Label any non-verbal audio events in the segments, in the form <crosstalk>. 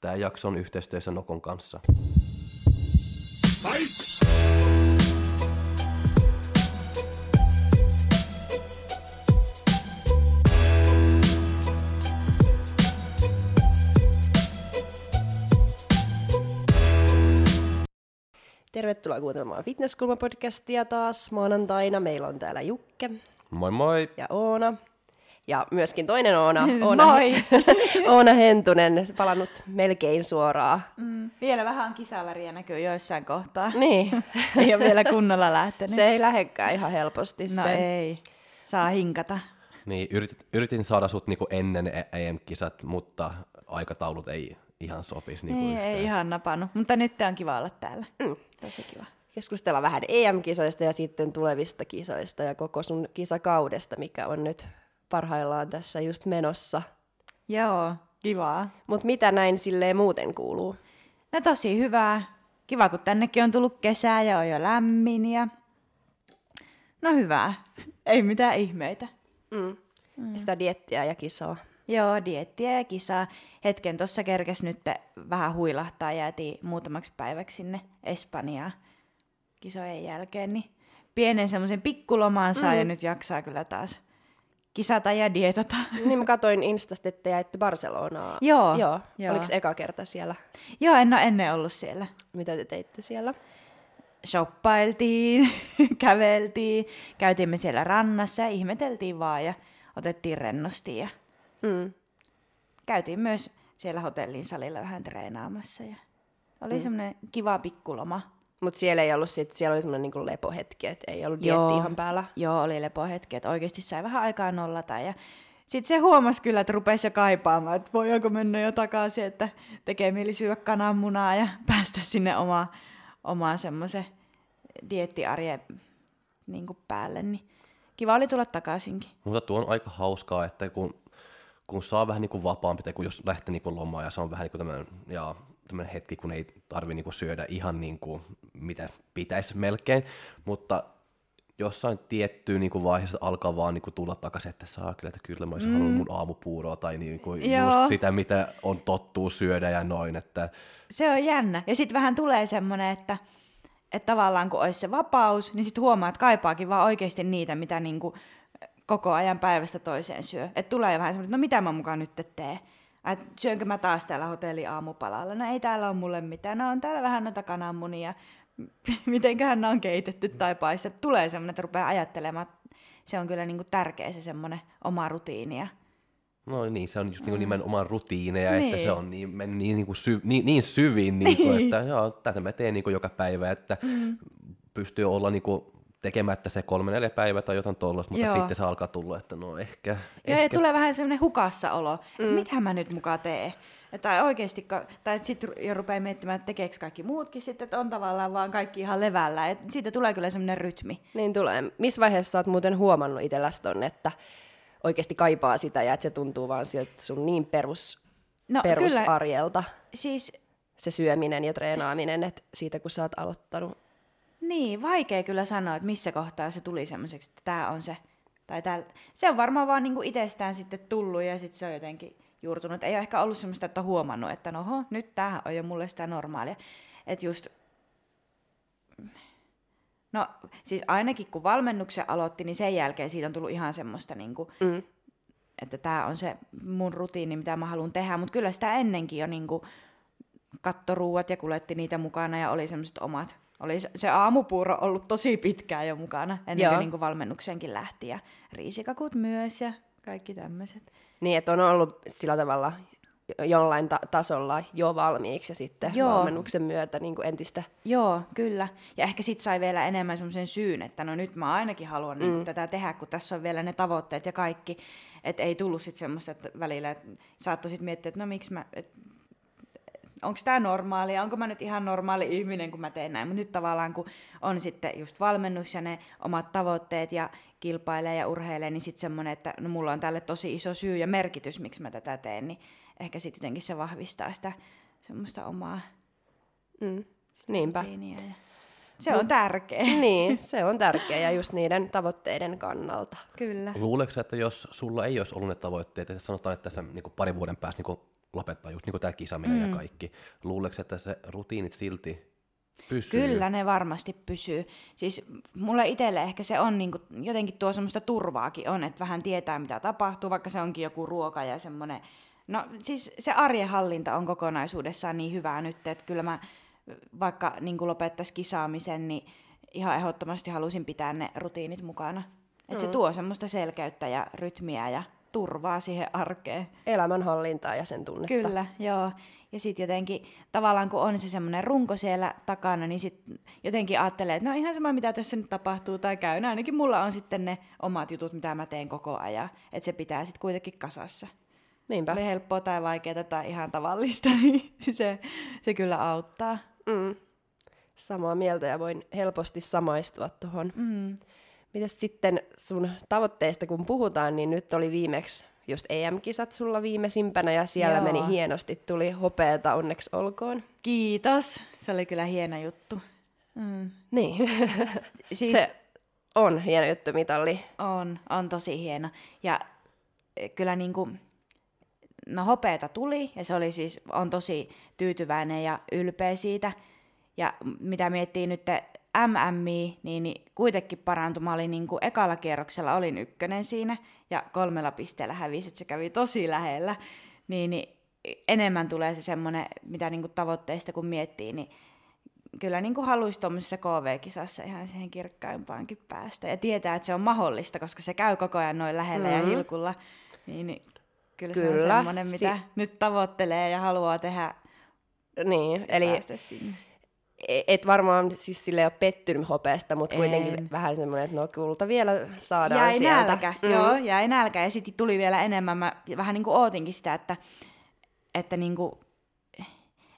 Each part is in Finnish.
Tämä jakso on yhteistyössä Nokon kanssa. Tervetuloa kuuntelemaan Fitnesskulma-podcastia taas maanantaina. Meillä on täällä Jukke Moi moi! ja Oona. Ja myöskin toinen Oona, <laughs> Oona, Moi! <laughs> Oona Hentunen, palannut melkein suoraan. Mm, vielä vähän on kisaväriä näkyy joissain kohtaa. Niin, <laughs> ei ole vielä kunnolla lähtenyt. se ei lähekkää ihan helposti. no se. ei, saa hinkata. Niin, yritin, yritin saada sut niinku ennen E- EM-kisat, mutta aikataulut ei ihan sopisi niinku Niin, yhteen. ei ihan napannut, mutta nyt on kiva olla täällä. Mm. Tosi kiva. Keskustellaan vähän EM-kisoista ja sitten tulevista kisoista ja koko sun kisakaudesta, mikä on nyt parhaillaan tässä just menossa. Joo, kivaa. Mutta mitä näin silleen muuten kuuluu? No tosi hyvää. Kiva, kun tännekin on tullut kesää ja on jo lämmin ja... No hyvää. Ei mitään ihmeitä. Mm. Mm. Sitä diettiä ja kisaa. Joo, diettiä ja kisaa. Hetken tuossa kerkes nyt vähän huilahtaa. Jäätiin muutamaksi päiväksi sinne Espanjaan kisojen jälkeen. Niin pienen semmoisen pikkulomaan saa mm. ja nyt jaksaa kyllä taas kisata ja dietata. Niin mä katsoin Instasta, että jäitte Barcelonaa. Joo, Joo. joo. Oliko eka kerta siellä? Joo, en ole ennen ollut siellä. Mitä te teitte siellä? Shoppailtiin, <laughs> käveltiin, käytiin me siellä rannassa ja ihmeteltiin vaan ja otettiin rennosti ja Mm. käytiin myös siellä hotellin salilla vähän treenaamassa ja oli mm. semmoinen kiva pikkuloma. Mutta siellä ei ollut sit, siellä oli semmoinen niinku lepohetki, että ei ollut Joo. dietti ihan päällä. Joo, oli lepohetki, että oikeasti sai vähän aikaa nollata ja sitten se huomasi kyllä, että rupesi jo kaipaamaan, että voidaanko mennä jo takaisin, että tekee mieli syödä kananmunaa ja <laughs> päästä sinne oma, omaan semmoisen diettiarjen niin päälle, niin kiva oli tulla takaisinkin. Mutta tuo on aika hauskaa, että kun, kun saa vähän niinku vapaampi, tai kun jos lähtee niinku lomaan ja se on vähän niinku tämmöinen, ja tämmöinen hetki, kun ei tarvi niinku syödä ihan niinku, mitä pitäisi melkein, mutta jossain tiettyyn niinku vaiheessa alkaa vaan niinku tulla takaisin, että saa kyllä, että kyllä mä olisin mm. halunnut mun aamupuuroa tai niinku Joo. just sitä, mitä on tottuu syödä ja noin, että Se on jännä. Ja sitten vähän tulee semmoinen, että, että tavallaan kun olisi se vapaus, niin sitten huomaa, että kaipaakin vaan oikeasti niitä, mitä niinku koko ajan päivästä toiseen syö. Että tulee vähän semmoinen, että no mitä mä mukaan nyt teen? Et syönkö mä taas täällä hotelli aamupalalla? No ei täällä ole mulle mitään. No on täällä vähän noita kananmunia. <laughs> Mitenköhän ne on keitetty tai paistettu. Tulee semmoinen, että rupeaa ajattelemaan. että Se on kyllä niinku tärkeä se semmoinen oma rutiini. Ja No niin, se on just niinku nimenomaan rutiineja, niin. että Niin. se on niin, mennyt niin, niinku syv, niin, niin niinku, Niin. että joo, tätä mä teen niinku joka päivä, että mm. pystyy olla niinku tekemättä se kolme neljä päivää tai jotain tollasta, mutta Joo. sitten se alkaa tulla, että no ehkä, ja ehkä. tulee vähän semmoinen hukassa olo, mm. että mitä mä nyt mukaan teen. Ja Tai oikeasti, tai sitten jo rupeaa miettimään, että tekeekö kaikki muutkin sitten, että on tavallaan vaan kaikki ihan levällä. Et siitä tulee kyllä semmoinen rytmi. Niin tulee. Missä vaiheessa sä oot muuten huomannut itselläsi ton, että oikeasti kaipaa sitä ja että se tuntuu vaan siltä sun niin perus, No kyllä, perusarjelta, siis se syöminen ja treenaaminen, että siitä kun sä oot aloittanut. Niin, vaikea kyllä sanoa, että missä kohtaa se tuli semmoiseksi, että tämä on se. Tai tää, se on varmaan vaan niinku itsestään sitten tullut ja sitten se on jotenkin juurtunut. Ei ole ehkä ollut semmoista, että on huomannut, että noho, nyt tämähän on jo mulle sitä normaalia. Että just No siis ainakin kun valmennuksen aloitti, niin sen jälkeen siitä on tullut ihan semmoista, niin kuin, Mm. että tämä on se mun rutiini, mitä mä haluan tehdä. Mutta kyllä sitä ennenkin jo niin kuin, kattoruuat ja kuljetti niitä mukana ja oli semmoiset omat. Oli se- aamupuuro ollut tosi pitkään jo mukana, ennen Joo. kuin, niin kuin valmennuksenkin lähti. Ja riisikakut myös ja kaikki tämmöiset. Niin, että on ollut sillä tavalla jo- jollain ta- tasolla jo valmiiksi ja sitten Joo. valmennuksen myötä niin kuin entistä. Joo, kyllä. Ja ehkä sit sai vielä enemmän semmoisen syyn, että no nyt mä ainakin haluan mm. niin tätä tehdä, kun tässä on vielä ne tavoitteet ja kaikki. Että ei tullut sit semmoista että välillä, että saattoi sit miettiä, että no miksi mä, et, onko tämä normaalia, onko mä nyt ihan normaali ihminen, kun mä teen näin. Mutta nyt tavallaan, kun on sitten just valmennus ja ne omat tavoitteet ja kilpailee ja urheilee, niin sitten semmoinen, että no mulla on tälle tosi iso syy ja merkitys, miksi mä tätä teen, niin ehkä sitten jotenkin se vahvistaa sitä semmoista omaa Mm. Niinpä. ja <laughs> Se on tärkeä. Niin, se on tärkeää ja just niiden tavoitteiden kannalta. Kyllä. Luuleeko että jos sulla ei olisi ollut ne tavoitteet, että sanotaan, että sä niin pari vuoden päästä niin lopettaa, just niin kuin tämä kisaminen mm. ja kaikki. Luuleeko, että se rutiinit silti pysyy? Kyllä ne varmasti pysyy. Siis mulle itselle ehkä se on niin kuin, jotenkin tuo semmoista turvaakin on, että vähän tietää mitä tapahtuu, vaikka se onkin joku ruoka ja semmoinen No siis se arjenhallinta on kokonaisuudessaan niin hyvää nyt, että kyllä mä vaikka niin lopettaisiin kisaamisen, niin ihan ehdottomasti halusin pitää ne rutiinit mukana. Että mm. se tuo semmoista selkeyttä ja rytmiä ja turvaa siihen arkeen. Elämänhallintaa ja sen tunnetta. Kyllä, joo. Ja sitten jotenkin tavallaan kun on se semmoinen runko siellä takana, niin sitten jotenkin ajattelee, että no ihan sama mitä tässä nyt tapahtuu tai käy. No ainakin mulla on sitten ne omat jutut, mitä mä teen koko ajan. Että se pitää sitten kuitenkin kasassa. Niinpä. Oli helppoa tai vaikeaa tai ihan tavallista, <laughs> niin se, se kyllä auttaa. Mm. Samaa mieltä ja voin helposti samaistua tuohon. Mm. Mitäs sitten sun tavoitteista kun puhutaan, niin nyt oli viimeksi just EM-kisat sulla viimeisimpänä ja siellä Joo. meni hienosti, tuli hopeeta onneksi olkoon. Kiitos, se oli kyllä hieno juttu. Mm. Niin, <laughs> siis... se on hieno juttu mitalli. On, on tosi hieno. Ja eh, kyllä niin kuin, no hopeeta tuli ja se oli siis, on tosi tyytyväinen ja ylpeä siitä. Ja mitä miettii nyt MMI, niin, niin kuitenkin parantui. Mä olin niin kuin ekalla kierroksella olin ykkönen siinä ja kolmella pisteellä hävisi, että se kävi tosi lähellä. Niin, niin enemmän tulee se semmoinen, mitä niin kuin tavoitteista kun miettii, niin kyllä niin kuin haluaisi tuommoisessa KV-kisassa ihan siihen kirkkaimpaankin päästä. Ja tietää, että se on mahdollista, koska se käy koko ajan noin lähellä mm-hmm. ja hilkulla. Niin, niin kyllä, kyllä se on semmoinen, mitä si- nyt tavoittelee ja haluaa tehdä. Niin, eli sinne. E- et varmaan siis sille ole pettynyt hopeesta, mutta kuitenkin vähän semmoinen, että no kulta vielä saadaan jäi sieltä. Nälkä, mm. joo, jäi nälkä ja sitten tuli vielä enemmän. Mä vähän niin kuin ootinkin sitä, että, että niin kuin,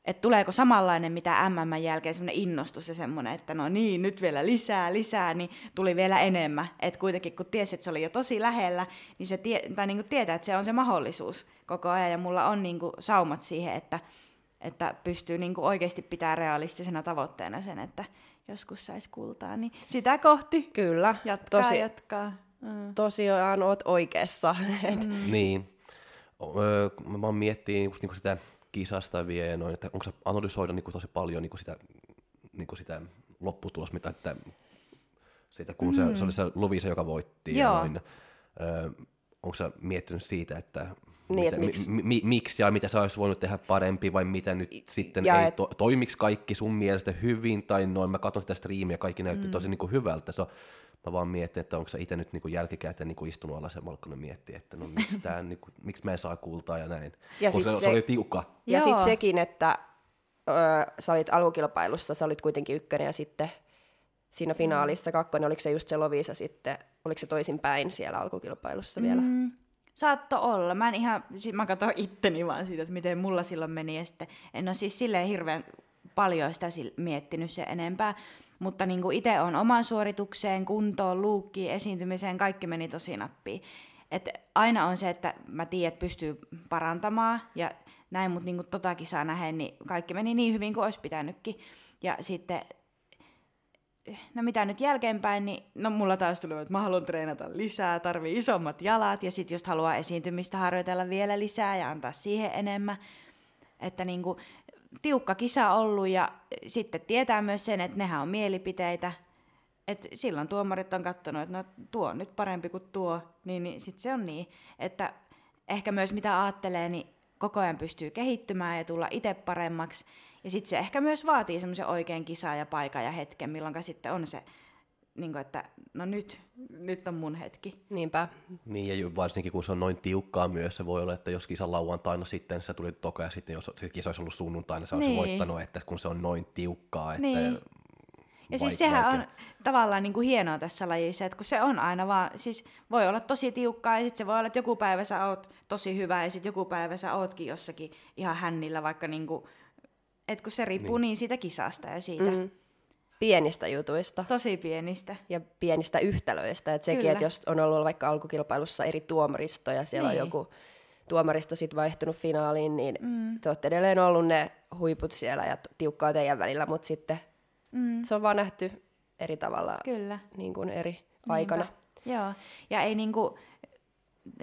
että tuleeko samanlainen mitä MM jälkeen semmoinen innostus ja semmoinen, että no niin, nyt vielä lisää, lisää, niin tuli vielä enemmän. Että kuitenkin kun tiesi, että se oli jo tosi lähellä, niin se tie, tai niin kuin tietää, että se on se mahdollisuus koko ajan ja mulla on niin kuin saumat siihen, että, että pystyy niin kuin oikeasti pitää realistisena tavoitteena sen, että joskus saisi kultaa, niin sitä kohti Kyllä, jatkaa, tosi, jatkaa. Mm. Tosiaan oot oikeassa. <laughs> Mm. Niin. Öö, mä oon miettinyt just niinku sitä kisasta vielä ja noin, että onko se analysoida niinku tosi paljon niinku sitä, niinku sitä lopputulosta, mitä että siitä, kun mm. se, se oli se Lovisa, joka voitti Joo. ja noin. Öö, onko se miettinyt siitä, että niin, mitä, miksi? Mi, mi, miksi ja mitä sä olisi voinut tehdä parempi vai mitä nyt I, sitten ei et... to, toimiks kaikki sun mielestä hyvin tai noin. Mä katson sitä striimiä, kaikki näytti mm. tosi niin kuin hyvältä. Se mä vaan mietin, että onko se itse nyt niin jälkikäteen niin istunut alas ja malkkonen miettiä, että no miksi, tää, <laughs> niin kuin, miksi mä en saa kultaa ja näin. Ja se, se, se, oli tiukka. Ja sitten sekin, että ö, sä olit alukilpailussa, sä olit kuitenkin ykkönen ja sitten siinä finaalissa kakkonen, oliko se just se Lovisa sitten, oliko se toisinpäin siellä alkukilpailussa mm. Saatto olla. Mä en ihan, mä katson itteni vaan siitä, että miten mulla silloin meni. Ja sitten en ole siis silleen hirveän paljon sitä miettinyt se enempää. Mutta niin kuin itse on oman suoritukseen, kuntoon, luukkiin, esiintymiseen, kaikki meni tosi nappiin. Et aina on se, että mä tiedän, että pystyy parantamaan ja näin, mutta niin totakin saa nähdä, niin kaikki meni niin hyvin kuin olisi pitänytkin. Ja sitten no mitä nyt jälkeenpäin, niin no mulla taas tuli, että mä haluan treenata lisää, tarvii isommat jalat ja sitten just haluaa esiintymistä harjoitella vielä lisää ja antaa siihen enemmän. Että niinku, tiukka kisa ollut ja sitten tietää myös sen, että nehän on mielipiteitä. Et silloin tuomarit on katsonut, että no tuo on nyt parempi kuin tuo, niin, niin sitten se on niin. Että ehkä myös mitä ajattelee, niin koko ajan pystyy kehittymään ja tulla itse paremmaksi. Ja sitten se ehkä myös vaatii semmoisen oikein kisaa ja paikan ja hetken, milloin sitten on se, niin kuin, että no nyt, nyt on mun hetki. Niinpä. Niin ja varsinkin kun se on noin tiukkaa myös, se voi olla, että jos kisa lauantaina sitten se tuli toka ja sitten jos se kisa olisi ollut sunnuntaina, se olisi niin. voittanut, että kun se on noin tiukkaa, että niin. Ja siis sehän vaikea. on tavallaan niin kuin hienoa tässä lajissa, että kun se on aina vaan, siis voi olla tosi tiukkaa ja sitten se voi olla, että joku päivä sä oot tosi hyvä ja sitten joku päivä sä ootkin jossakin ihan hännillä, vaikka niin kuin että kun se riippuu niin. niin siitä kisasta ja siitä. Mm. Pienistä jutuista. Tosi pienistä. Ja pienistä yhtälöistä. Että sekin, että jos on ollut vaikka alkukilpailussa eri tuomaristoja, siellä niin. on joku tuomaristo sitten vaihtunut finaaliin, niin mm. te olette edelleen ollut ne huiput siellä ja tiukkaa teidän välillä, mutta sitten mm. se on vaan nähty eri tavalla Kyllä. Niin kuin eri Niinpä. aikana. Joo, ja ei niinku,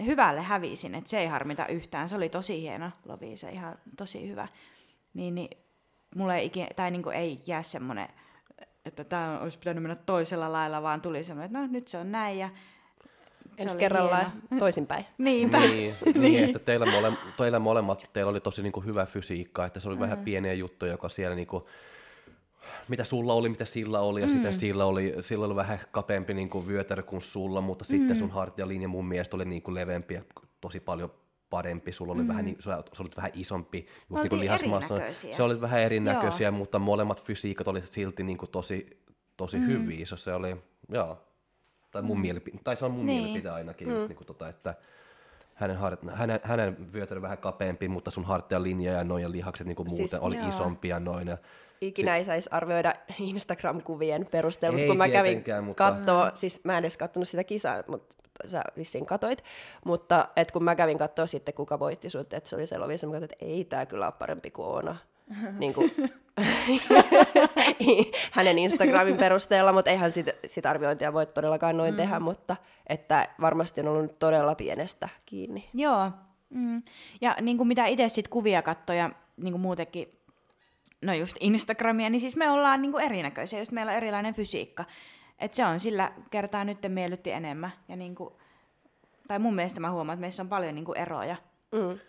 hyvälle hävisin, että se ei harmita yhtään. Se oli tosi hieno lovi, se ihan tosi hyvä. Niin, niin mulle ei, ikinä, tai niin ei jää semmoinen, että tämä olisi pitänyt mennä toisella lailla, vaan tuli semmoinen, että no nyt se on näin ja Ensi kerralla toisinpäin. <laughs> Niinpä. Niin, niin. <laughs> niin, että teillä, mole, teillä molemmat, teillä oli tosi niin kuin hyvä fysiikka, että se oli mm. vähän pieniä juttuja, joka siellä niin kuin, mitä sulla oli, mitä sillä oli, ja mm. sitten sillä oli, sillä oli vähän kapeampi niin kuin vyötärö kuin sulla, mutta mm. sitten sun hartialinja mun mielestä oli niin kuin leveämpi ja tosi paljon parempi, sulla oli mm. vähän, sä olit vähän isompi, just niin kuin lihasmassa. Se oli vähän erinäköisiä, joo. mutta molemmat fysiikat oli silti niin kuin tosi, tosi mm. hyviä. Se oli, joo. Tai, mun mm. mielipi- tai se on mun niin. mielipide ainakin, mm. just niin kuin tota, että hänen, hart, hänen, hänen vyötärö vähän kapeampi, mutta sun hartian linja ja noin ja lihakset niin kuin siis, muuten oli joo. isompia noin. Ja Ikinä ei saisi arvioida Instagram-kuvien perusteella, mutta kun mä kävin mutta... kattoo, siis mä en edes katsonut sitä kisaa, mutta sä vissiin katoit, mutta et kun mä kävin katsoa sitten, kuka voitti sut, että se oli se Lovisa, mä katsoin, että ei tää kyllä ole parempi kuin Oona. niin kuin, <laughs> <laughs> hänen Instagramin perusteella, mutta eihän sitä sit arviointia voi todellakaan noin mm. tehdä, mutta että varmasti on ollut todella pienestä kiinni. Joo, mm. ja niin kuin mitä itse sitten kuvia katsoja, niin kuin muutenkin, no just Instagramia, niin siis me ollaan niin kuin erinäköisiä, just meillä on erilainen fysiikka. Et se on sillä kertaa nyt miellytti enemmän. Ja niin kuin, tai mun mielestä mä huomaan, että meissä on paljon niin kuin eroja. Mm.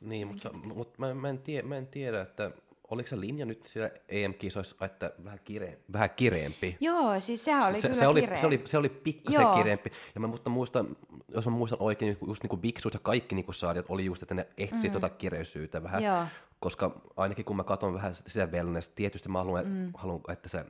Niin, mutta, mutta mä, mä, en tiedä, mä en tiedä, että oliko se linja nyt siellä EM-kisoissa, että vähän, kire, vähän kireempi? Joo, siis sehän oli se, kyllä se oli, se oli, se oli pikkasen Joo. kireempi. Ja mä mutta muistan, jos mä muistan oikein, just niin kuin Biksuut ja kaikki niin saadit oli just, että ne etsi mm. tuota kireysyyttä vähän. Joo. Koska ainakin kun mä katson vähän sitä wellness, tietysti mä haluan, mm. haluan että se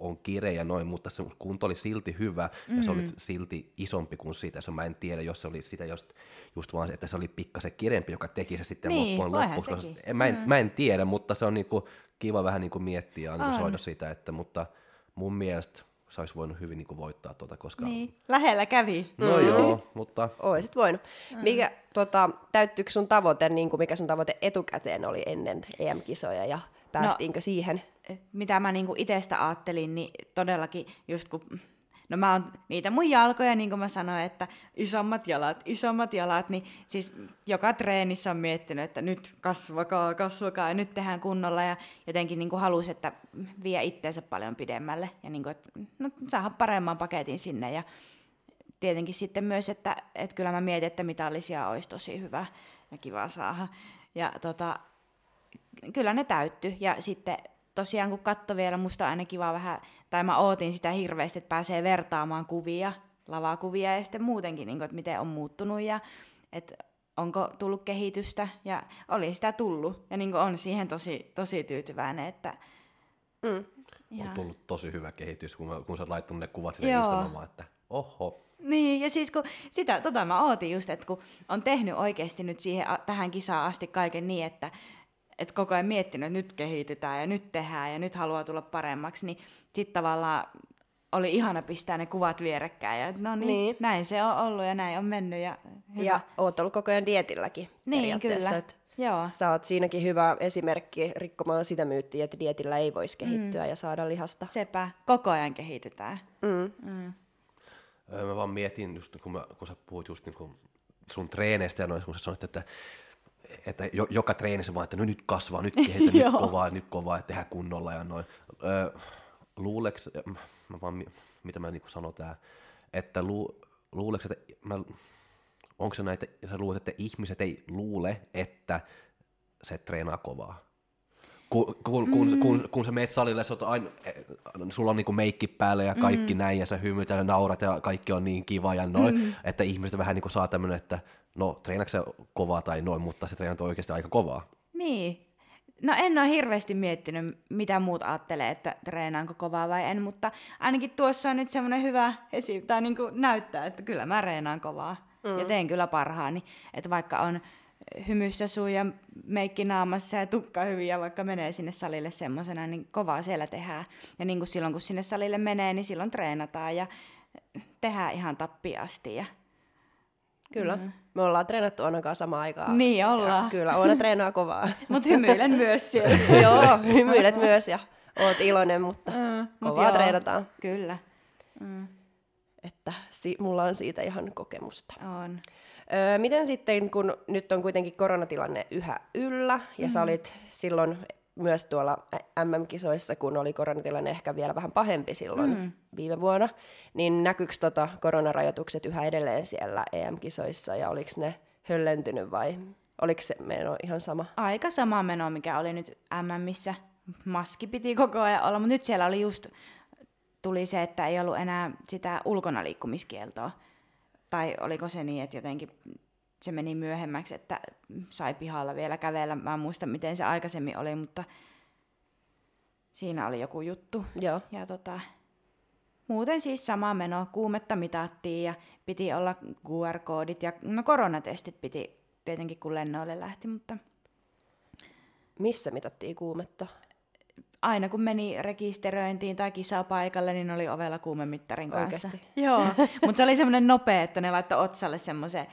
on kireä ja noin, mutta se kunto oli silti hyvä mm. ja se oli mm. silti isompi kuin sitä. Se mä en tiedä, jos se oli sitä just, just vaan, että se oli pikkasen kirempi, joka teki se sitten niin, loppuun loppuun. Mä, en, mm. mä en tiedä, mutta se on niinku kiva vähän niinku miettiä ja analysoida sitä, että, mutta mun mielestä se olisi voinut hyvin niinku voittaa tuota, koska... Niin, lähellä kävi. No mm. joo, mutta... Oisit voinut. Mm. Mikä, tota, täyttyykö sun tavoite, niin kuin mikä sun tavoite etukäteen oli ennen EM-kisoja ja päästiinkö no, siihen? mitä mä niinku itsestä ajattelin, niin todellakin just kun No mä oon niitä mun jalkoja, niin kuin mä sanoin, että isommat jalat, isommat jalat, niin siis joka treenissä on miettinyt, että nyt kasvakaa, kasvakaa ja nyt tehdään kunnolla ja jotenkin niin kuin halusi, että vie itteensä paljon pidemmälle ja niin kuin, että no, saada paremman paketin sinne ja tietenkin sitten myös, että, että kyllä mä mietin, että mitallisia olisi tosi hyvä ja kiva saada ja tota, kyllä ne täytty ja sitten tosiaan kun katso vielä, musta on aina kiva vähän, tai mä ootin sitä hirveästi, että pääsee vertaamaan kuvia, lavakuvia ja sitten muutenkin, niin kuin, että miten on muuttunut ja että onko tullut kehitystä ja oli sitä tullut ja niin on siihen tosi, tosi tyytyväinen, että mm. On tullut tosi hyvä kehitys, kun, mä, kun sä oot laittanut ne kuvat sinne Instagramaan, että oho. Niin, ja siis kun sitä, tota mä ootin just, että kun on tehnyt oikeasti nyt siihen, tähän kisaan asti kaiken niin, että että koko ajan miettinyt, että nyt kehitytään ja nyt tehdään ja nyt haluaa tulla paremmaksi, niin sitten tavallaan oli ihana pistää ne kuvat vierekkäin. Ja no niin, niin, näin se on ollut ja näin on mennyt. Ja, hyvä. ja oot ollut koko ajan dietilläkin Niin, kyllä. Että Joo. Sä oot siinäkin hyvä esimerkki rikkomaan sitä myyttiä, että dietillä ei voisi kehittyä mm. ja saada lihasta. Sepä, koko ajan kehitytään. Mm. Mm. Mä vaan mietin, just kun, mä, kun sä puhut just niin kuin sun treeneistä ja noin, kun sä sanoit, että että jo, joka treenissä vaan, että no nyt kasvaa, nyt kehitä, <laughs> nyt kovaa, nyt kovaa, että tehdään kunnolla ja noin. Öö, luuleks, mä vaan, mitä mä niinku sanon tää, että lu, luuleks, että mä, onko se näitä, sä luulet, että ihmiset ei luule, että se treenaa kovaa? Kun, kun, kun, mm. kun, kun sä meet salille, sä aina, sulla on niinku meikki päällä ja kaikki mm. näin, ja sä hymyt ja naurat ja kaikki on niin kiva ja noin, mm. että ihmiset vähän niinku saa tämmöinen, että no treenaako se kovaa tai noin, mutta se treenat oikeasti aika kovaa. Niin. No en ole hirveästi miettinyt, mitä muut ajattelee, että treenaanko kovaa vai en, mutta ainakin tuossa on nyt semmoinen hyvä esi- tai niin näyttää, että kyllä mä treenaan kovaa mm. ja teen kyllä parhaani. Että vaikka on hymyssä suu ja meikki naamassa ja tukka hyvin ja vaikka menee sinne salille semmoisena, niin kovaa siellä tehdään. Ja niin kuin silloin kun sinne salille menee, niin silloin treenataan ja tehdään ihan tappiasti. Ja... Kyllä. Mm. Me ollaan treenattu ainakaan samaan aikaan. Niin ollaan. Ja kyllä, Oona treenaa kovaa. <laughs> mutta hymyilen myös siellä. <laughs> joo, hymyilet myös ja oot iloinen, mutta mm, kovaa mut joo, treenataan. Kyllä. Mm. että si- mulla on siitä ihan kokemusta. On. Öö, miten sitten, kun nyt on kuitenkin koronatilanne yhä yllä, ja mm. sä olit silloin myös tuolla MM-kisoissa, kun oli koronatilanne ehkä vielä vähän pahempi silloin mm. viime vuonna, niin näkyykö tota koronarajoitukset yhä edelleen siellä EM-kisoissa, ja oliko ne höllentynyt vai oliko se meno ihan sama? Aika sama meno, mikä oli nyt MMissä. Maski piti koko ajan olla, mutta nyt siellä oli just, tuli se, että ei ollut enää sitä ulkona liikkumiskieltoa. Tai oliko se niin, että jotenkin se meni myöhemmäksi, että sai pihalla vielä kävellä. Mä en muista, miten se aikaisemmin oli, mutta siinä oli joku juttu. Joo. Ja tota, muuten siis sama meno. Kuumetta mitattiin ja piti olla QR-koodit ja no koronatestit piti tietenkin, kun lennoille lähti, mutta Missä mitattiin kuumetta? Aina kun meni rekisteröintiin tai kisapaikalle, niin oli ovella kuumemittarin kanssa. Oikeesti? Joo, <laughs> mutta se oli semmoinen nopea, että ne laittoi otsalle semmoisen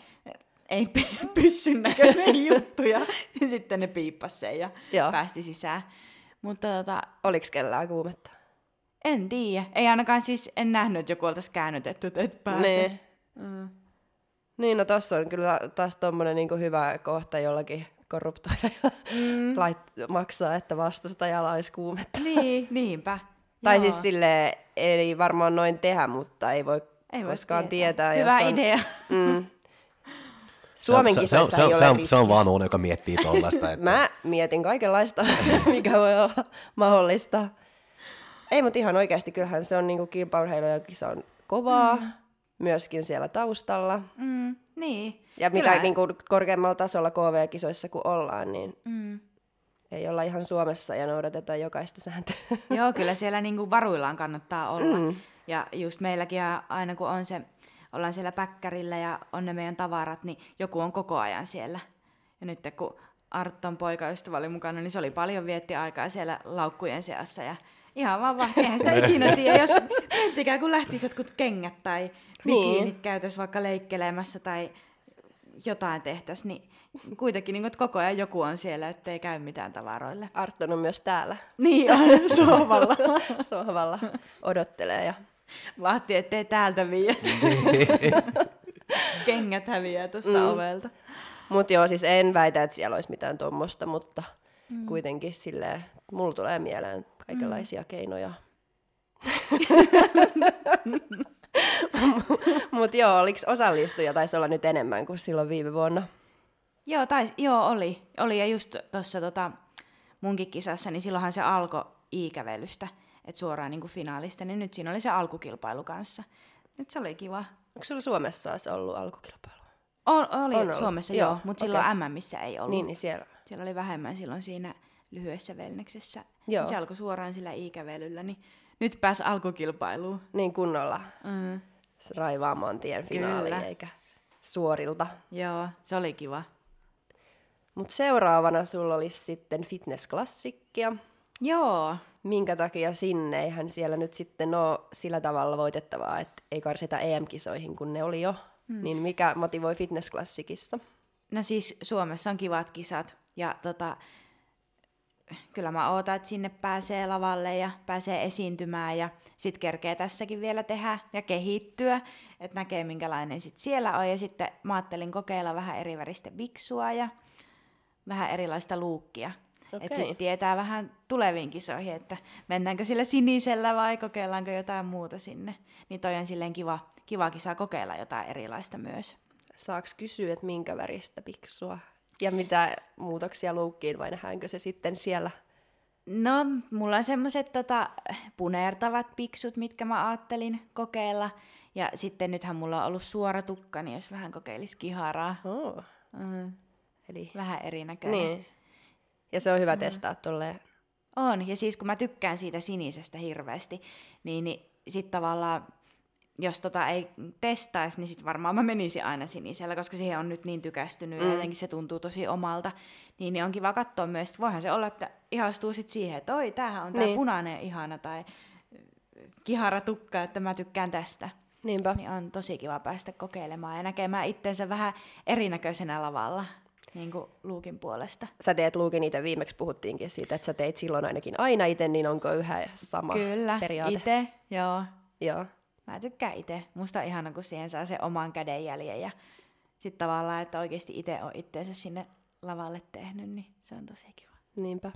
ei pyssyn näköinen <laughs> juttu ja <laughs> sitten ne piippas sen ja Joo. päästi sisään. Mutta tota, Oliko kellään kuumetta? en tiedä. Ei ainakaan siis, en nähnyt, että joku oltaisi käännytetty, että et pääse. Niin. Mm. Niin, no tossa on kyllä taas tommonen niinku hyvä kohta jollakin korruptoida ja mm. lait, maksaa, että vastustajalla olisi kuumetta. Niin, <laughs> niinpä. Tai Joo. siis sille ei varmaan noin tehdä, mutta ei voi, Ei voi koskaan tietää. jos Hyvä on, idea. Mm. <laughs> Suomen se, se, kisoissa se, ei se, ole se, on, se on vaan Uno, joka miettii tollaista. <laughs> Että... Mä mietin kaikenlaista, mikä voi olla mahdollista. Ei, mutta ihan oikeasti kyllähän se on niinku kilpaurheilu ja kisa on kovaa, mm. myöskin siellä taustalla. Mm, niin. Ja mitä Kyllä. niinku korkeammalla tasolla KV-kisoissa kun ollaan, niin Mm. ei olla ihan Suomessa ja noudatetaan jokaista sääntöä. <laughs> Joo, kyllä siellä niinku varuillaan kannattaa olla. Mm. Ja just meilläkin aina kun on se, ollaan siellä päkkärillä ja on ne meidän tavarat, niin joku on koko ajan siellä. Ja nyt kun Arton poikaystävä oli mukana, niin se oli paljon vietti aikaa siellä laukkujen seassa ja ihan vaan vahti. Eihän sitä <laughs> ikinä tiedä, jos miettikää, kun lähtisi jotkut kengät tai bikiinit Niin. käytös vaikka leikkelemässä tai jotain tehtäisiin, niin kuitenkin niin, että koko ajan joku on siellä, ettei käy mitään tavaroille. Arton on myös täällä Niin on, <laughs> sohvalla. sohvalla, odottelee ja Vahti, ettei täältä vie. <laughs> Kengät häviää tuosta mm. ovelta. Mutta joo, siis en väitä, että siellä olisi mitään tuommoista, mutta mm. kuitenkin silleen, mulla tulee mieleen kaikenlaisia mm. keinoja. <laughs> mutta joo, oliko osallistuja taisi olla nyt enemmän kuin silloin viime vuonna? Joo, tai, joo oli. oli. Ja just tuossa tota, munkin kisassa, niin silloinhan se alkoi i-kävelystä, että suoraan niin kuin finaalista, niin nyt siinä oli se alkukilpailu kanssa. Nyt se oli kiva. Onko sulla Suomessa olisi ollut alkukilpailu? On, oli On ollut. Suomessa Joo, joo, mutta okei. silloin MMissä ei ollut. Niin, niin siellä. Siellä oli vähemmän silloin siinä lyhyessä velneksessä. Joo. Se alkoi suoraan sillä i-kävelyllä, niin nyt pääsi alkukilpailuun. Niin kunnolla Mm. raivaamaan tien finaaliin, Kyllä. eikä suorilta. Joo, se oli kiva. Mutta seuraavana sulla olisi sitten fitnessklassikkia. Joo, Minkä takia sinne? Eihän siellä nyt sitten ole sillä tavalla voitettavaa, että ei karsita EM-kisoihin, kun ne oli jo. Mm. Niin mikä motivoi fitnessklassikissa? No siis Suomessa on kivat kisat ja tota, kyllä mä ootan, että sinne pääsee lavalle ja pääsee esiintymään ja sit kerkee tässäkin vielä tehdä ja kehittyä, että näkee minkälainen sit siellä on ja sitten mä ajattelin kokeilla vähän eri väristä biksua ja vähän erilaista luukkia. Okay. Että sitten tietää vähän tuleviin kisoihin, että mennäänkö sillä sinisellä vai kokeillaanko jotain muuta sinne. Niin toi on silleen kiva, kiva kisa kokeilla jotain erilaista myös. Saaks kysyä, että minkä väristä piksua? Ja mitä muutoksia luukkiin vai nähdäänkö se sitten siellä? No, mulla on semmoiset tota, punertavat piksut, mitkä mä ajattelin kokeilla. Ja sitten nythän mulla on ollut suora tukka, niin jos vähän kokeilisi kiharaa. Oh. Mm, Eli vähän erinäköinen. niin. Ja se on hyvä testaa tolleen. On, ja siis kun mä tykkään siitä sinisestä hirveästi, niin, niin sit tavallaan, jos tota ei testaisi, niin sit varmaan mä menisin aina sinisellä, koska siihen on nyt niin tykästynyt mm. ja jotenkin se tuntuu tosi omalta. Niin, niin on kiva katsoa myös, että voihan se olla, että ihastuu sit siihen, että oi, tämähän on tää Niin. punainen ihana tai kihara tukka, että mä tykkään tästä. Niinpä. Niin on tosi kiva päästä kokeilemaan ja näkemään itteensä vähän erinäköisenä lavalla, niin kuin luukin puolesta. Sä teet luukin itse, viimeksi puhuttiinkin siitä, että sä teit silloin ainakin aina itse, niin onko yhä sama Kyllä, periaate? itse, joo. Joo. Mä tykkään itse. Musta on ihana, kun siihen saa sen oman kädenjäljen ja sitten tavallaan, että oikeasti itse on itteensä sinne lavalle tehnyt, niin se on tosi kiva. Niinpä.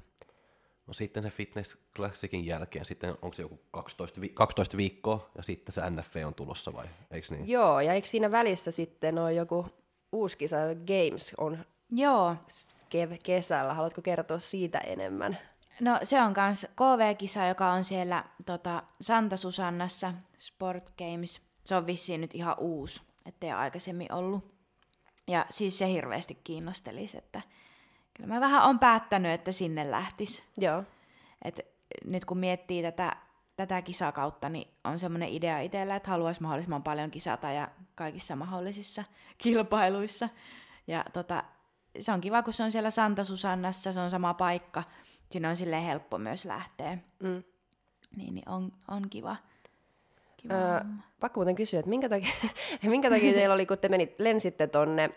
No sitten se Fitness Classicin jälkeen, sitten onko se joku 12, vi- 12 viikkoa ja sitten se NFV on tulossa vai eikö niin? Joo, ja eikö siinä välissä sitten ole joku uusi kisa, Games on Joo, kev- kesällä. Haluatko kertoa siitä enemmän? No se on myös KV-kisa, joka on siellä tota, Santa Susannassa, Sport Games. Se on vissiin nyt ihan uusi, ettei aikaisemmin ollut. Ja siis se hirveästi kiinnostelisi, että kyllä mä vähän on päättänyt, että sinne lähtis. Joo. Et nyt kun miettii tätä, tätä kisakautta, niin on semmoinen idea itsellä, että haluaisi mahdollisimman paljon kisata ja kaikissa mahdollisissa kilpailuissa. Ja tota, se on kiva, kun se on siellä Santa Susannassa, se on sama paikka. Sinne on silleen helppo myös lähteä. Mm. Niin, niin on, on kiva. kiva Öö, pakko muuten kysyä, että minkä takia, <laughs> minkä takia teillä oli, kun te menit, lensitte tonne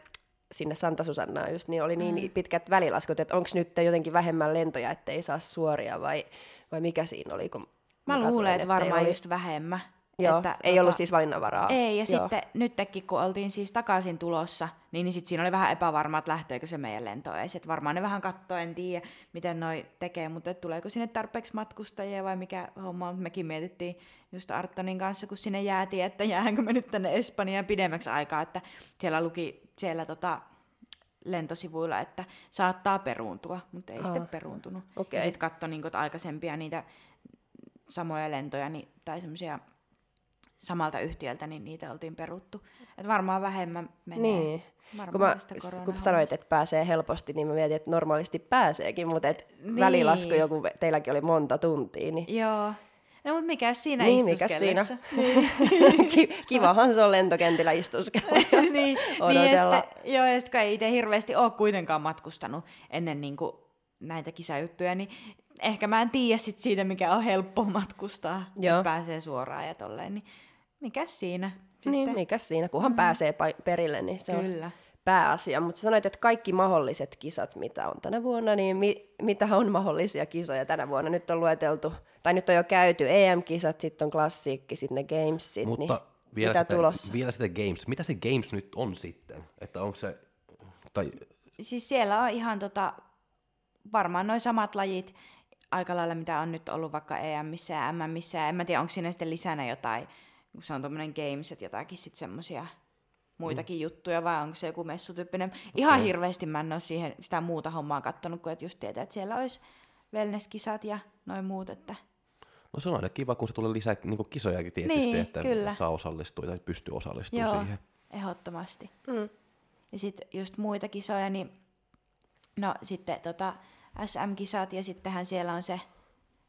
sinne Santa Susannaan just, niin oli niin pitkät välilaskut, että onko nyt jotenkin vähemmän lentoja, ettei saa suoria vai, vai mikä siinä oli? Kun Mä katsoin, luulen, että varmaan oli, just vähemmän. Joo, että, ei ollut siis valinnanvaraa. Ei, ja Joo. sitten nytkin kun oltiin siis takaisin tulossa, niin, niin sitten siinä oli vähän epävarmaa, että lähteekö se meidän lento edes. Et varmaan ne vähän katsoo, en tiedä, miten noi tekee, mutta tuleeko sinne tarpeeksi matkustajia vai mikä homma on. Mekin mietittiin just Artonin kanssa, kun sinne jäätiin, että jäänkö me nyt tänne Espanjaan pidemmäksi aikaa, että siellä luki siellä tota, lentosivuilla, että saattaa peruuntua, mutta ei Aa, sitten peruuntunut. okei. Ja sitten katsoi niin aikaisempia niitä samoja lentoja niin, tai semmoisia samalta yhtiöltä, niin niitä oltiin peruttu. Et varmaan vähemmän menee. Niin. Varmaan Kun, mä, kun sanoit, että pääsee helposti, niin mä mietin, että normaalisti pääseekin, mutta et Niin. välilasku joku, teilläkin oli monta tuntia, niin Joo. No mutta mikä siinä Niin, mikäs siinä? <laughs> Ki- kivahan se on lentokentillä istuskella. <laughs> niin, niin, ja odotella. sitten, joo, ja sitten ei itse hirveästi ole kuitenkaan matkustanut ennen niin kuin näitä kisajuttuja, niin ehkä mä en tiedä sit siitä, mikä on helppo matkustaa, Joo. että pääsee suoraan ja tolleen, niin mikäs siinä sitten? Niin, mikä siinä, kunhan mm. pääsee pa- perille, niin se Kyllä. on pääasia. Mutta sanoit, että kaikki mahdolliset kisat, mitä on tänä vuonna, niin mi- mitä on mahdollisia kisoja tänä vuonna? Nyt on lueteltu, tai nyt on jo käyty EM-kisat, sitten on klassikki, sitten ne Gamesit, Mutta niin vielä, mitä sitä, tulossa? vielä sitä Games. Mitä se Games nyt on sitten? Että onko se... Tai, Siis siellä on ihan tota, varmaan noin samat lajit aika lailla, mitä on nyt ollut vaikka EMissä ja MMissä. En mä tiedä, onko siinä sitten lisänä jotain, kun se on tommonen games, että jotakin sitten semmosia muitakin mm. juttuja, vai onko se joku messutyyppinen. Ihan Okei. hirveästi mä en ole siihen sitä muuta hommaa kattonut, kun et just tietää, että siellä olisi wellness-kisat ja noin muut, että no se on aina kiva, kun se tulee lisää niin kisojakin tietysti, Niin, että kyllä. saa osallistua tai pystyy osallistumaan Joo, siihen. ehdottomasti. Mm. Ja sitten just muita kisoja, niin no sitten tota SM-kisat ja sittenhän siellä on se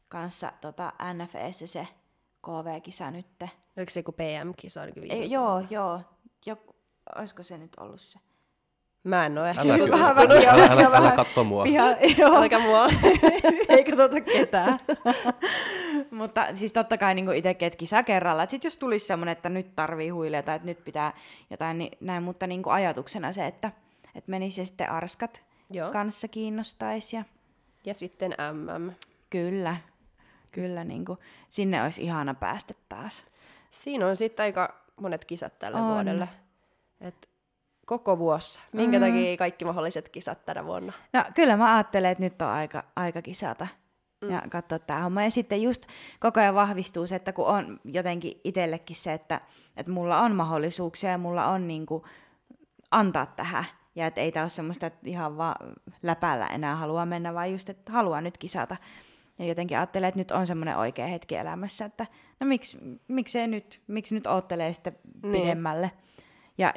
kanssa tota NFS se KV-kisa nytte. Oliko se joku PM-kisa ainakin viime? Ei, joo, joo. Jo, olisiko se nyt ollut se? Mä en ole ehkä Älä, kyllä, Vähän älä, älä, älä, älä, vähän- katso mua. Piha, <laughs> joo, Älkää mua. <laughs> ei katsota ketään. <laughs> Mutta siis totta kai niin itsekin, että kisa kerralla. Että sit jos tulisi semmoinen, että nyt tarvii huileta, että nyt pitää jotain, niin näin. Mutta niin ajatuksena se, että, että menisi ja sitten arskat Joo. kanssa kiinnostaisi. Ja Ja sitten MM. Kyllä, kyllä niin kuin, sinne olisi ihana päästä taas. Siinä on sitten aika monet kisat tälle On. vuodelle. Et koko vuosi. Minkä mm. takia ei kaikki mahdolliset kisat tänä vuonna? No kyllä mä ajattelen, että nyt on aika, aika kisata mm. ja katsoa tämä homma. Ja sitten just koko ajan vahvistuu se, että kun on jotenkin itsellekin se, että, että mulla on mahdollisuuksia ja mulla on niin kuin antaa tähän. Ja että ei tämä ole semmoista, että ihan vaan läpällä enää haluaa mennä, vaan just, että haluaa nyt kisata. Ja jotenkin ajattelee, että nyt on semmoinen oikea hetki elämässä, että no miksi, miksei nyt, miksi nyt oottelee sitten Niin. pidemmälle. Ja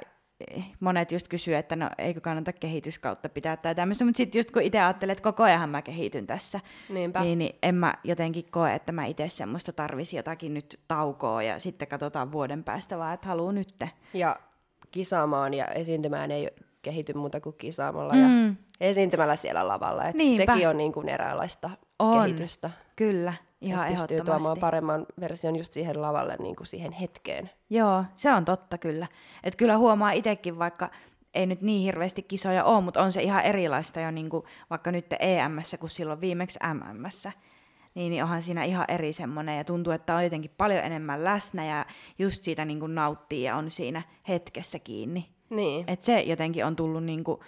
eh, monet just kysyy, että no eikö kannata kehityskautta pitää tai tämmöistä, mutta sitten just kun itse ajattelen, että koko ajan mä kehityn tässä, Niinpä. niin, niin en mä jotenkin koe, että mä itse semmoista tarvisi jotakin nyt taukoa ja sitten katsotaan vuoden päästä, vaan että haluan nytte. Ja kisaamaan ja esiintymään ei kehity muuta kuin kisaamalla Mm. ja esiintymällä siellä lavalla. Et Niinpä. sekin on niin kuin eräänlaista On. kehitystä. Kyllä, ihan Et pystyy ehdottomasti. tuomaan paremman version just siihen lavalle, niin kuin siihen hetkeen. Joo, se on totta kyllä. Et kyllä huomaa itsekin, vaikka ei nyt niin hirveästi kisoja ole, mutta on se ihan erilaista jo niinku, vaikka nyt EMssä kuin silloin viimeksi MMssä. niin, niin onhan siinä ihan eri semmoinen ja tuntuu, että on jotenkin paljon enemmän läsnä ja just siitä niin kuin nauttii ja on siinä hetkessä kiinni. Niin. Et se jotenkin on tullut niin kuin,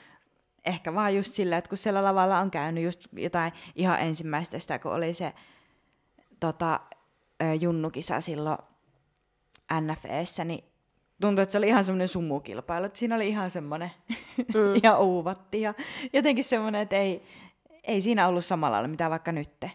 ehkä vaan just sillä, että kun siellä lavalla on käynyt just jotain ihan ensimmäistä sitä, kun oli se tota, junnukisa silloin NFEssä, niin tuntui, että se oli ihan semmoinen sumukilpailu, että siinä oli ihan semmoinen mm. <laughs> ja uuvatti ja jotenkin semmoinen, että ei, ei siinä ollut samalla lailla mitä vaikka nytte.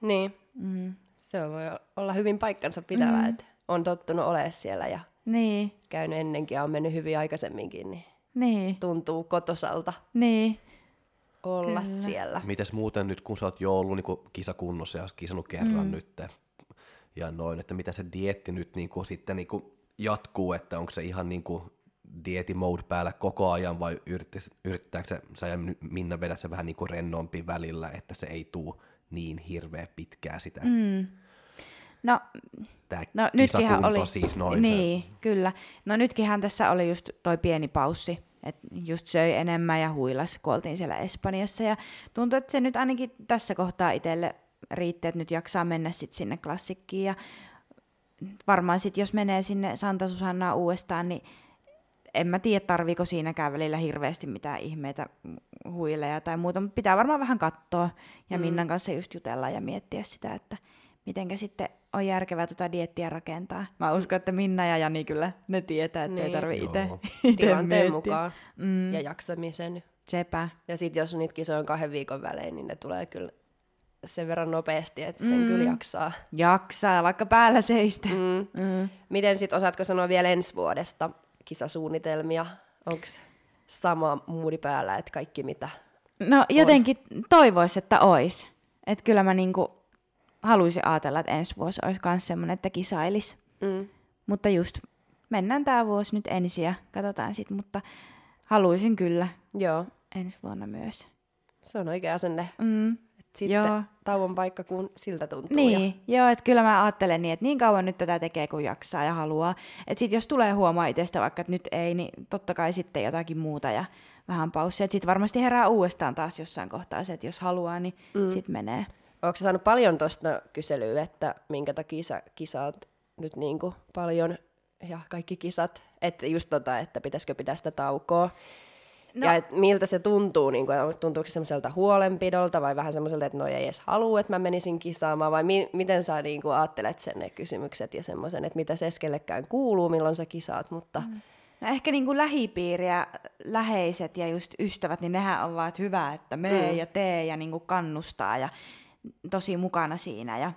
Niin. Mm. Se voi olla hyvin paikkansa pitävää, Mm. että on tottunut olemaan siellä ja Niin, käynyt ennenkin ja on mennyt hyvin aikaisemminkin, niin niin, tuntuu kotosalta niin. olla Kyllä. siellä. Mites muuten nyt, kun sä oot jo ollut niin kisakunnossa ja kisannut kerran Mm. nyt ja noin, että mitä se dietti nyt niin kuin, sitten niin kuin jatkuu, että onko se ihan niin kuin dieti mode päällä koko ajan vai yrittääkö se, sä ja Minna vedä se vähän niin kuin rennompi välillä, että se ei tuu niin hirveä pitkää sitä, mm. No, tää No nytkinhän oli, siis noin niin, kyllä. No nytkinhän tässä oli just toi pieni paussi, että just söi enemmän ja huilas, kun oltiin siellä Espanjassa. Ja tuntuu, että se nyt ainakin tässä kohtaa itselle riittää, että nyt jaksaa mennä sit sinne klassikkiin. Ja varmaan sitten, jos menee sinne Santa Susannaa uudestaan, niin en mä tiedä, tarviiko siinäkään välillä hirveästi mitään ihmeitä huileja tai muuta, mutta pitää varmaan vähän katsoa ja Mm. Minnan kanssa just jutella ja miettiä sitä, että mitenkä sitten on järkevää tuota diettiä rakentaa. Mä uskon, että Minna ja Jani kyllä ne tietää, että ei Niin. tarvi <laughs> itse. Tilanteen mukaan Mm, ja jaksamisen. sepä. Ja sitten jos niitä kisoja on kahden viikon välein, niin ne tulee kyllä sen verran nopeasti, että sen Mm. kyllä jaksaa. Jaksaa, vaikka päällä seistä. Mm. Mm. Miten sitten osaatko sanoa vielä ensi vuodesta kisasuunnitelmia? Onko sama moodi päällä, että kaikki mitä? No jotenkin toivois, että ois. Että kyllä mä niinku haluaisin ajatella, että ensi vuosi olisi myös semmoinen, että kisailis. Mm. Mutta just mennään tämä vuosi nyt ensin ja katsotaan sitten, mutta haluaisin kyllä Joo, ensi vuonna myös. se on oikea asenne. Mm. Et sitten Joo. tauon paikka, kun siltä tuntuu. Niin, joo, että kyllä mä ajattelen niin, että niin kauan nyt tätä tekee, kun jaksaa ja haluaa. Että sit jos tulee huomaa itsestä vaikka, että nyt ei, niin totta kai sitten jotakin muuta ja vähän paussia. Että sit varmasti herää uudestaan taas jossain kohtaa se, että jos haluaa, niin mm. sit menee. Onko saanut paljon tuosta kyselyä, että minkä takia sä kisaat nyt niin kuin paljon ja kaikki kisat? Että just tota, että pitäisikö pitää sitä taukoa. No. Ja et miltä se tuntuu, niin kuin, tuntuuko se semmoiselta huolenpidolta vai vähän semmoiselta, että no ei edes halua, että mä menisin kisaamaan, vai mi- miten sä niin kuin, ajattelet sen ne kysymykset ja semmoisen, että mitä Seskellekään kuuluu, milloin sä kisaat, mutta mm. No ehkä niin kuin lähipiiri ja läheiset ja just ystävät, niin nehän on vaan, että hyvä, että mee Mm. ja tee ja niin kuin kannustaa ja tosi mukana siinä. Ja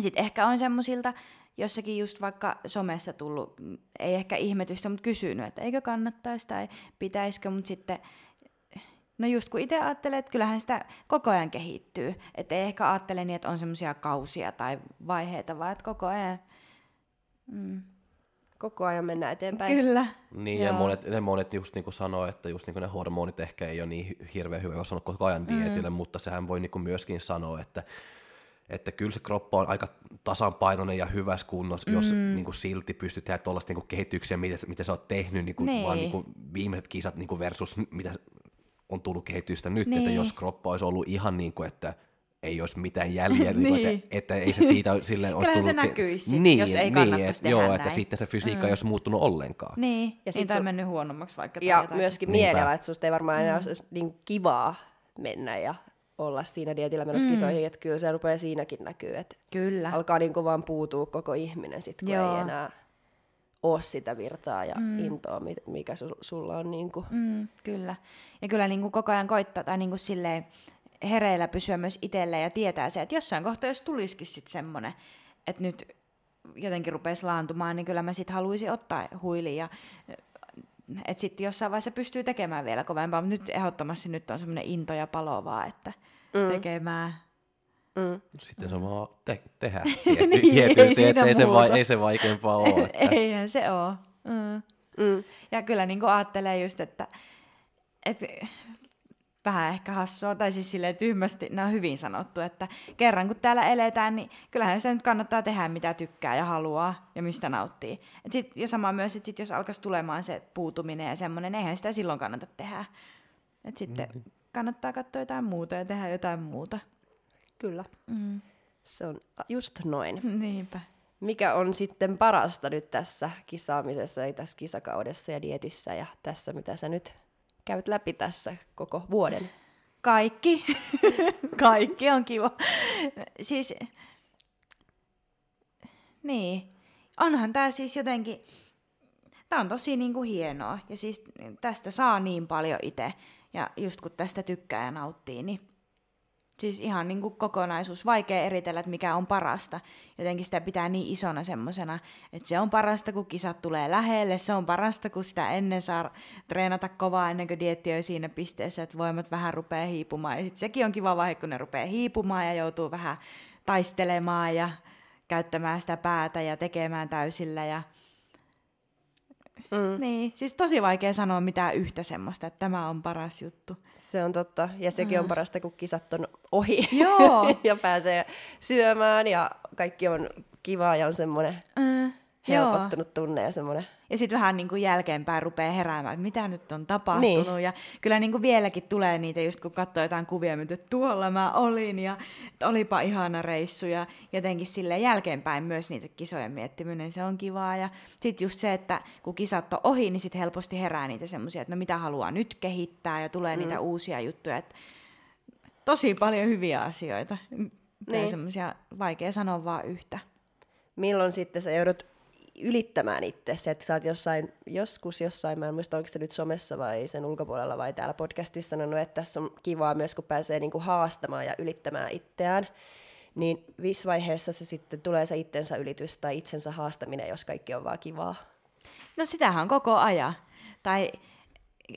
sitten ehkä on semmoisilta jossakin just vaikka somessa tullut, ei ehkä ihmetystä, mutta kysynyt, että eikö kannattaisi tai pitäisikö, mutta sitten No just kun itse ajattelee, että kyllähän sitä koko ajan kehittyy. Että ei ehkä ajattele niin, että on semmoisia kausia tai vaiheita, vaan että koko ajan... Mm. Koko ajan mennään eteenpäin. Kyllä. Niin, ja Joo. monet, ne monet just niin kuin sanoo, että just niin kuin ne hormonit ehkä ei ole niin hi- hirveän hyvä, jos on koko ajan dietille, mm. mutta sehän voi niin kuin myöskin sanoa, että, että kyllä se kroppa on aika tasapainoinen ja hyvässä kunnossa, mm. jos niin kuin silti pystyt tehdä tuollaista niin kehityksiä, mitä, mitä sä oot tehnyt, niin kuin, Niin. vaan niin kuin viimeiset kisat niin kuin versus mitä on tullut kehitystä nyt, Niin. että jos kroppa olisi ollut ihan niin kuin, että ei olisi mitään jäljellä, niin. Niin. että, että, ei se siitä sille <laughs> olisi Kyllähän se tullut... näkyisi sit, niin, jos ei niin, kannattaisi että, tehdä Joo, että näin. sitten se fysiikka ei olisi muuttunut ollenkaan. Niin, Ja ja sit sit tai sun- mennyt huonommaksi vaikka. Ja jotakin. myöskin Niinpä. mielellä, että susta ei varmaan enää mm. olisi niin kivaa mennä ja olla siinä dietillä menossa mm. kisoihin, että kyllä se rupeaa siinäkin näkyy, että Kyllä. alkaa niin kuin vaan puutua koko ihminen sit, kun Joo. ei enää ole sitä virtaa ja mm. intoa, mi- mikä su- sulla on niin kuin. Mm, kyllä. Ja kyllä niin kuin koko ajan koittaa tai niin kuin silleen hereillä pysyä myös itselle ja tietää se, että jossain kohtaa, jos tulisikin sitten semmoinen, että nyt jotenkin rupeisi laantumaan, niin kyllä mä sitten haluaisin ottaa huiliin ja että sitten jossain vaiheessa pystyy tekemään vielä kovempaa, mutta nyt ehdottomasti nyt on semmoinen into ja palo vaan, että mm. tekemään. Mm. Sitten se vaan te- tehdä <laughs> Niin, tiety- ei tietysti, että ei se, vai, ei se vaikeampaa ole. <laughs> Että. Eihän se ole. Mm. Mm. Ja kyllä niin ajattelee just, että, että vähän ehkä hassua, tai siis silleen tyhmästi, ne on hyvin sanottu, että kerran kun täällä eletään, niin kyllähän se nyt kannattaa tehdä mitä tykkää ja haluaa ja mistä nauttii. Et sit, ja sama myös, että sit jos alkaisi tulemaan se puutuminen ja semmoinen, eihän sitä silloin kannata tehdä. Et sitten kannattaa katsoa jotain muuta ja tehdä jotain muuta. Kyllä. Mm. Se on just noin. <laughs> Niinpä. Mikä on sitten parasta nyt tässä kisaamisessa ja tässä kisakaudessa ja dietissä ja tässä, mitä sä nyt käyt läpi tässä koko vuoden? Kaikki. <laughs> Kaikki on kiva. Siis, niin. Onhan tämä siis jotenkin, tämä on tosi niinku hienoa. Ja siis tästä saa niin paljon itse. Ja just kun tästä tykkää ja nauttii, niin Siis ihan niin kuin kokonaisuus. Vaikea eritellä, että mikä on parasta. Jotenkin sitä pitää niin isona semmosena, että se on parasta, kun kisat tulee lähelle. Se on parasta, kun sitä ennen saa treenata kovaa ennen kuin dietti on siinä pisteessä, että voimat vähän rupeaa hiipumaan. Ja sitten sekin on kiva vaihe, kun ne rupeaa hiipumaan ja joutuu vähän taistelemaan ja käyttämään sitä päätä ja tekemään täysillä. Ja Mm. Niin, siis tosi vaikea sanoa mitään yhtä semmoista, että tämä on paras juttu. Se on totta, ja sekin mm. on parasta, kun kisat on ohi Joo. <laughs> ja pääsee syömään ja kaikki on kivaa ja on semmoinen mm. Helpottunut Joo. tunne ja semmoinen ja sitten vähän niin kuin jälkeenpäin rupeaa heräämään, että mitä nyt on tapahtunut. Niin. Ja kyllä niin kuin vieläkin tulee niitä, just kun katsoo jotain kuvia, että tuolla mä olin ja olipa ihana reissu. Ja jotenkin sille jälkeenpäin myös niitä kisojen miettiminen, se on kivaa. Ja sitten just se, että kun kisat on ohi, niin sitten helposti herää niitä semmoisia, että no mitä haluaa nyt kehittää ja tulee mm. niitä uusia juttuja. Että tosi paljon hyviä asioita. Niin. semmoisia vaikea sanoa vaan yhtä. Milloin sitten sä joudut ylittämään itse. Se, että sä oot jossain, joskus jossain, mä en muista onko se nyt somessa vai sen ulkopuolella vai täällä podcastissa sanonut, että tässä on kivaa myös, kun pääsee niinku haastamaan ja ylittämään itseään. Niin viisi vaiheessa se sitten tulee se itsensä ylitys tai itsensä haastaminen, jos kaikki on vaan kivaa. No sitähän on koko ajan. Tai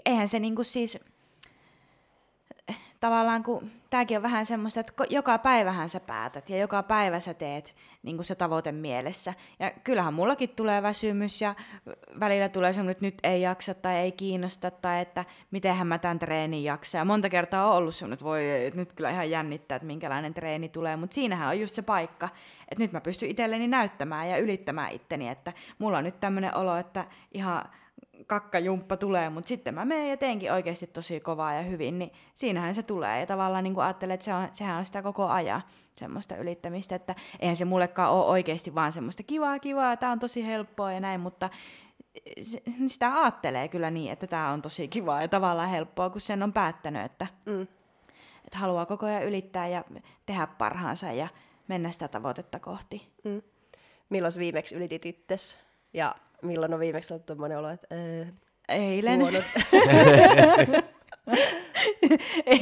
eihän se niinku siis tavallaan kun tämäkin on vähän semmoista, että joka päivähän sä päätät ja joka päivä sä teet niin kuin se tavoite mielessä. Ja kyllähän mullakin tulee väsymys ja välillä tulee semmoinen, että nyt ei jaksa tai ei kiinnosta tai että mitenhän mä tämän treenin jaksa. Ja monta kertaa on ollut semmoinen, että voi, että nyt kyllä ihan jännittää, että minkälainen treeni tulee. Mutta siinähän on just se paikka, että nyt mä pystyn itselleni näyttämään ja ylittämään itteni, että mulla on nyt tämmöinen olo, että ihan kakkajumppa tulee, mutta sitten mä menen ja teenkin oikeasti tosi kovaa ja hyvin, niin siinähän se tulee. Ja tavallaan niin kuin ajattelen, että se on, sehän on sitä koko ajan semmoista ylittämistä, että eihän se mullekaan ole oikeasti vaan semmoista kivaa, kivaa, tämä on tosi helppoa ja näin, mutta sitä ajattelee kyllä niin, että tämä on tosi kivaa ja tavallaan helppoa, kun sen on päättänyt, että, mm. että haluaa koko ajan ylittää ja tehdä parhaansa ja mennä sitä tavoitetta kohti. Mm. Milloin viimeksi ylitit itsesi? Ja milloin on viimeksi ollut tuommoinen olo, että... Ää, Eilen. <laughs>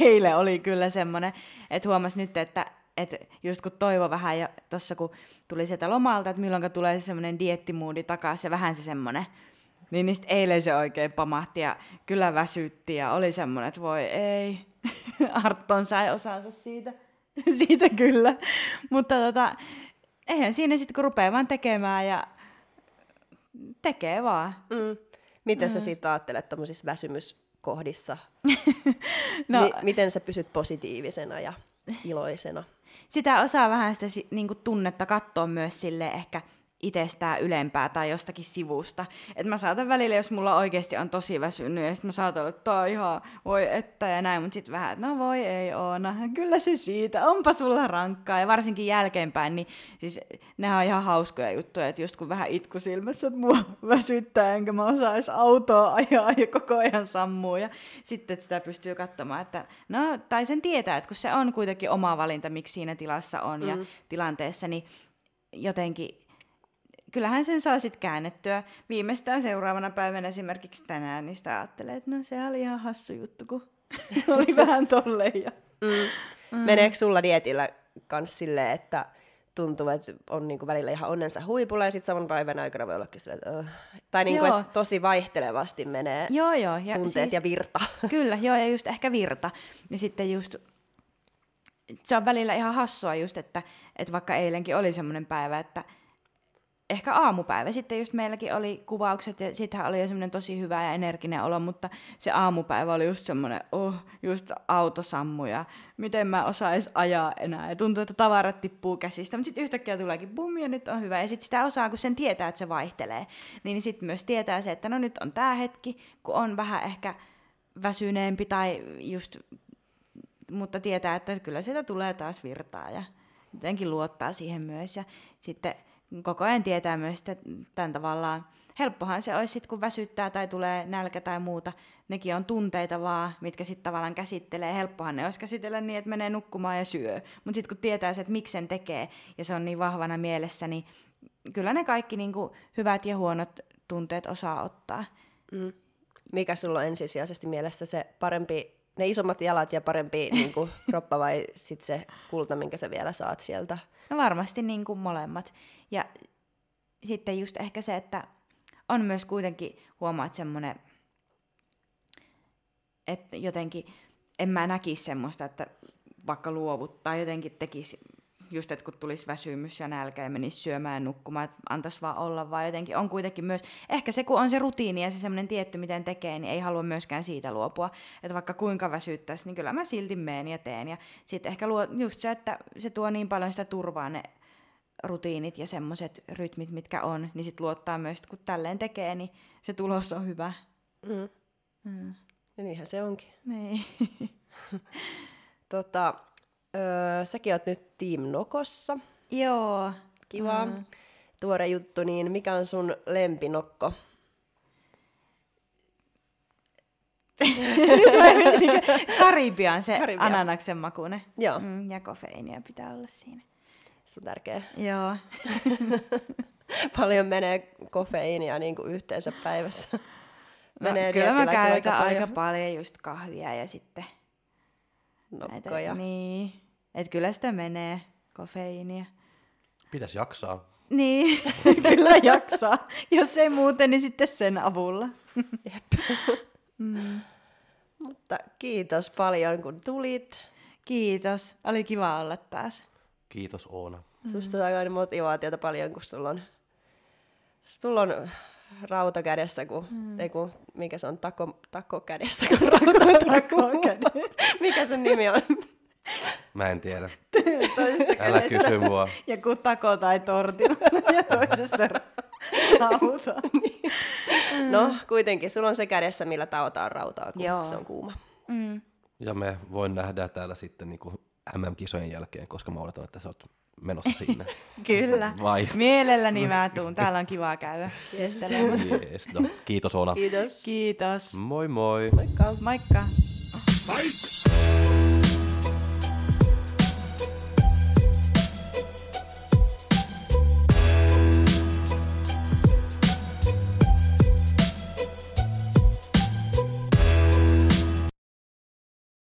Eilen oli kyllä semmoinen, että huomasi nyt, että, että just kun toivo vähän ja tuossa kun tuli sieltä lomalta, että milloin tulee semmoinen diettimuudi takaisin ja vähän se semmoinen, niin niistä eilen se oikein pamahti ja kyllä väsytti ja oli semmoinen, että voi ei, <laughs> Arton sai osansa siitä, <laughs> siitä kyllä. Mutta tota, eihän siinä sitten kun rupeaa vaan tekemään ja tekee vaan. Mm. Miten mm. sä siitä ajattelet tuommoisissa väsymyskohdissa? <laughs> no, M- miten sä pysyt positiivisena ja iloisena? Sitä osaa vähän sitä niin kuin, tunnetta katsoa myös sille ehkä itsestään ylempää tai jostakin sivusta. Et mä saatan välillä, jos mulla oikeasti on tosi väsynyt, ja sitten mä saatan olla, että tää ihan, voi että ja näin, mutta sitten vähän, että no voi ei Oona, kyllä se siitä, onpa sulla rankkaa. Ja varsinkin jälkeenpäin, niin siis nehän on ihan hauskoja juttuja, että just kun vähän itku silmässä, että mua <laughs> väsyttää, enkä mä osaa edes autoa ajaa ja koko ajan sammuu. Ja sitten sitä pystyy katsomaan, että no, tai sen tietää, että kun se on kuitenkin oma valinta, miksi siinä tilassa on mm. ja tilanteessa, niin jotenkin kyllähän sen saa sitten käännettyä. Viimeistään seuraavana päivänä esimerkiksi tänään, niin sitä ajattelee, että no se oli ihan hassu juttu, kun <laughs> oli vähän tolleen. Ja... Mm. Mm. Meneekö sulla dietillä kans silleen, että tuntuu, että on niinku välillä ihan onnensa huipulla ja sitten saman päivän aikana voi ollakin silleen, että, uh. tai niinku, että tosi vaihtelevasti menee joo, joo. Ja tunteet siis, ja virta. <laughs> Kyllä, joo, ja just ehkä virta. Ja sitten just se on välillä ihan hassua just, että, että vaikka eilenkin oli semmoinen päivä, että ehkä aamupäivä. Sitten just meilläkin oli kuvaukset ja sittenhän oli jo semmoinen tosi hyvä ja energinen olo, mutta se aamupäivä oli just semmoinen, oh, just autosammu ja miten mä osais ajaa enää. Ja tuntuu, että tavarat tippuu käsistä, mutta sitten yhtäkkiä tuleekin bum ja nyt on hyvä. Ja sitten sitä osaa, kun sen tietää, että se vaihtelee, niin sitten myös tietää se, että no nyt on tämä hetki, kun on vähän ehkä väsyneempi tai just mutta tietää, että kyllä sieltä tulee taas virtaa ja jotenkin luottaa siihen myös. Ja sitten koko ajan tietää myös, että tämän tavallaan helppohan se olisi sitten, kun väsyttää tai tulee nälkä tai muuta. Nekin on tunteita vaan, mitkä sitten tavallaan käsittelee. Helppohan ne olisi käsitellä niin, että menee nukkumaan ja syö. Mutta sitten kun tietää se, että miksi sen tekee, ja se on niin vahvana mielessä, niin kyllä ne kaikki niin kuin hyvät ja huonot tunteet osaa ottaa. Mm. Mikä sulla on ensisijaisesti mielessä se parempi, ne isommat jalat ja parempi <laughs> niin kuin, kroppa vai sitten se kulta, minkä sä vielä saat sieltä? No varmasti niin kuin molemmat. Ja sitten just ehkä se, että on myös kuitenkin huomaat semmoinen, että jotenkin en mä näkisi semmoista, että vaikka luovuttaa jotenkin tekisi just, että kun tulisi väsymys ja nälkä ja menisi syömään ja nukkumaan, että antaisi vaan olla, vaan jotenkin on kuitenkin myös, ehkä se kun on se rutiini ja se semmoinen tietty, miten tekee, niin ei halua myöskään siitä luopua. Että vaikka kuinka väsyttäisi, niin kyllä mä silti meen ja teen. Ja sitten ehkä luo just se, että se tuo niin paljon sitä turvaa ne rutiinit ja semmoiset rytmit, mitkä on, niin sitten luottaa myös, että kun tälleen tekee, niin se tulos on hyvä. Mm. Mm. Ja niinhän se onkin. Niin. <laughs> tota, öö, säkin oot nyt Team Nokossa. Joo. Kiva. Mm. Tuore juttu, niin mikä on sun lempinokko? <laughs> Karibian se ananaksen makune. Joo. Mm, ja kofeiinia pitää olla siinä. Se on tärkeä. Joo. <laughs> paljon menee kofeiinia niin kuin yhteensä päivässä. No, menee kyllä mä käytän aika, paljon. aika paljon just kahvia ja sitten Nokkoja. Niin. Et kyllä sitä menee kofeiinia. Pitäisi jaksaa. Niin, <laughs> kyllä jaksaa. Jos ei muuten, niin sitten sen avulla. <laughs> Mm. Mutta kiitos paljon, kun tulit. Kiitos. Oli kiva olla taas. Kiitos Oona. Susta saa aina motivaatiota paljon, kun sulla on, sulla on rauta kädessä, kun, mm. ei kun, mikä se on, tako, tako kädessä, kun <laughs> tako, mikä sen nimi on? Mä en tiedä. <laughs> Toisessa Älä kädessä kysy mua. Joku tako tai tortilla <laughs> ja toisessa rauta. <laughs> No, kuitenkin, sulla on se kädessä, millä taotaan rautaa, kun Joo. se on kuuma. Mm. Ja me voin nähdä täällä sitten niin kuin MM-kisojen jälkeen, koska mä odotan, että sä oot menossa sinne. Kyllä. Vai? Mielelläni mä tuun. Täällä on kivaa käydä. Yes. Yes, no. Kiitos Oona. Kiitos. Kiitos. Moi moi. Moikka. Moikka.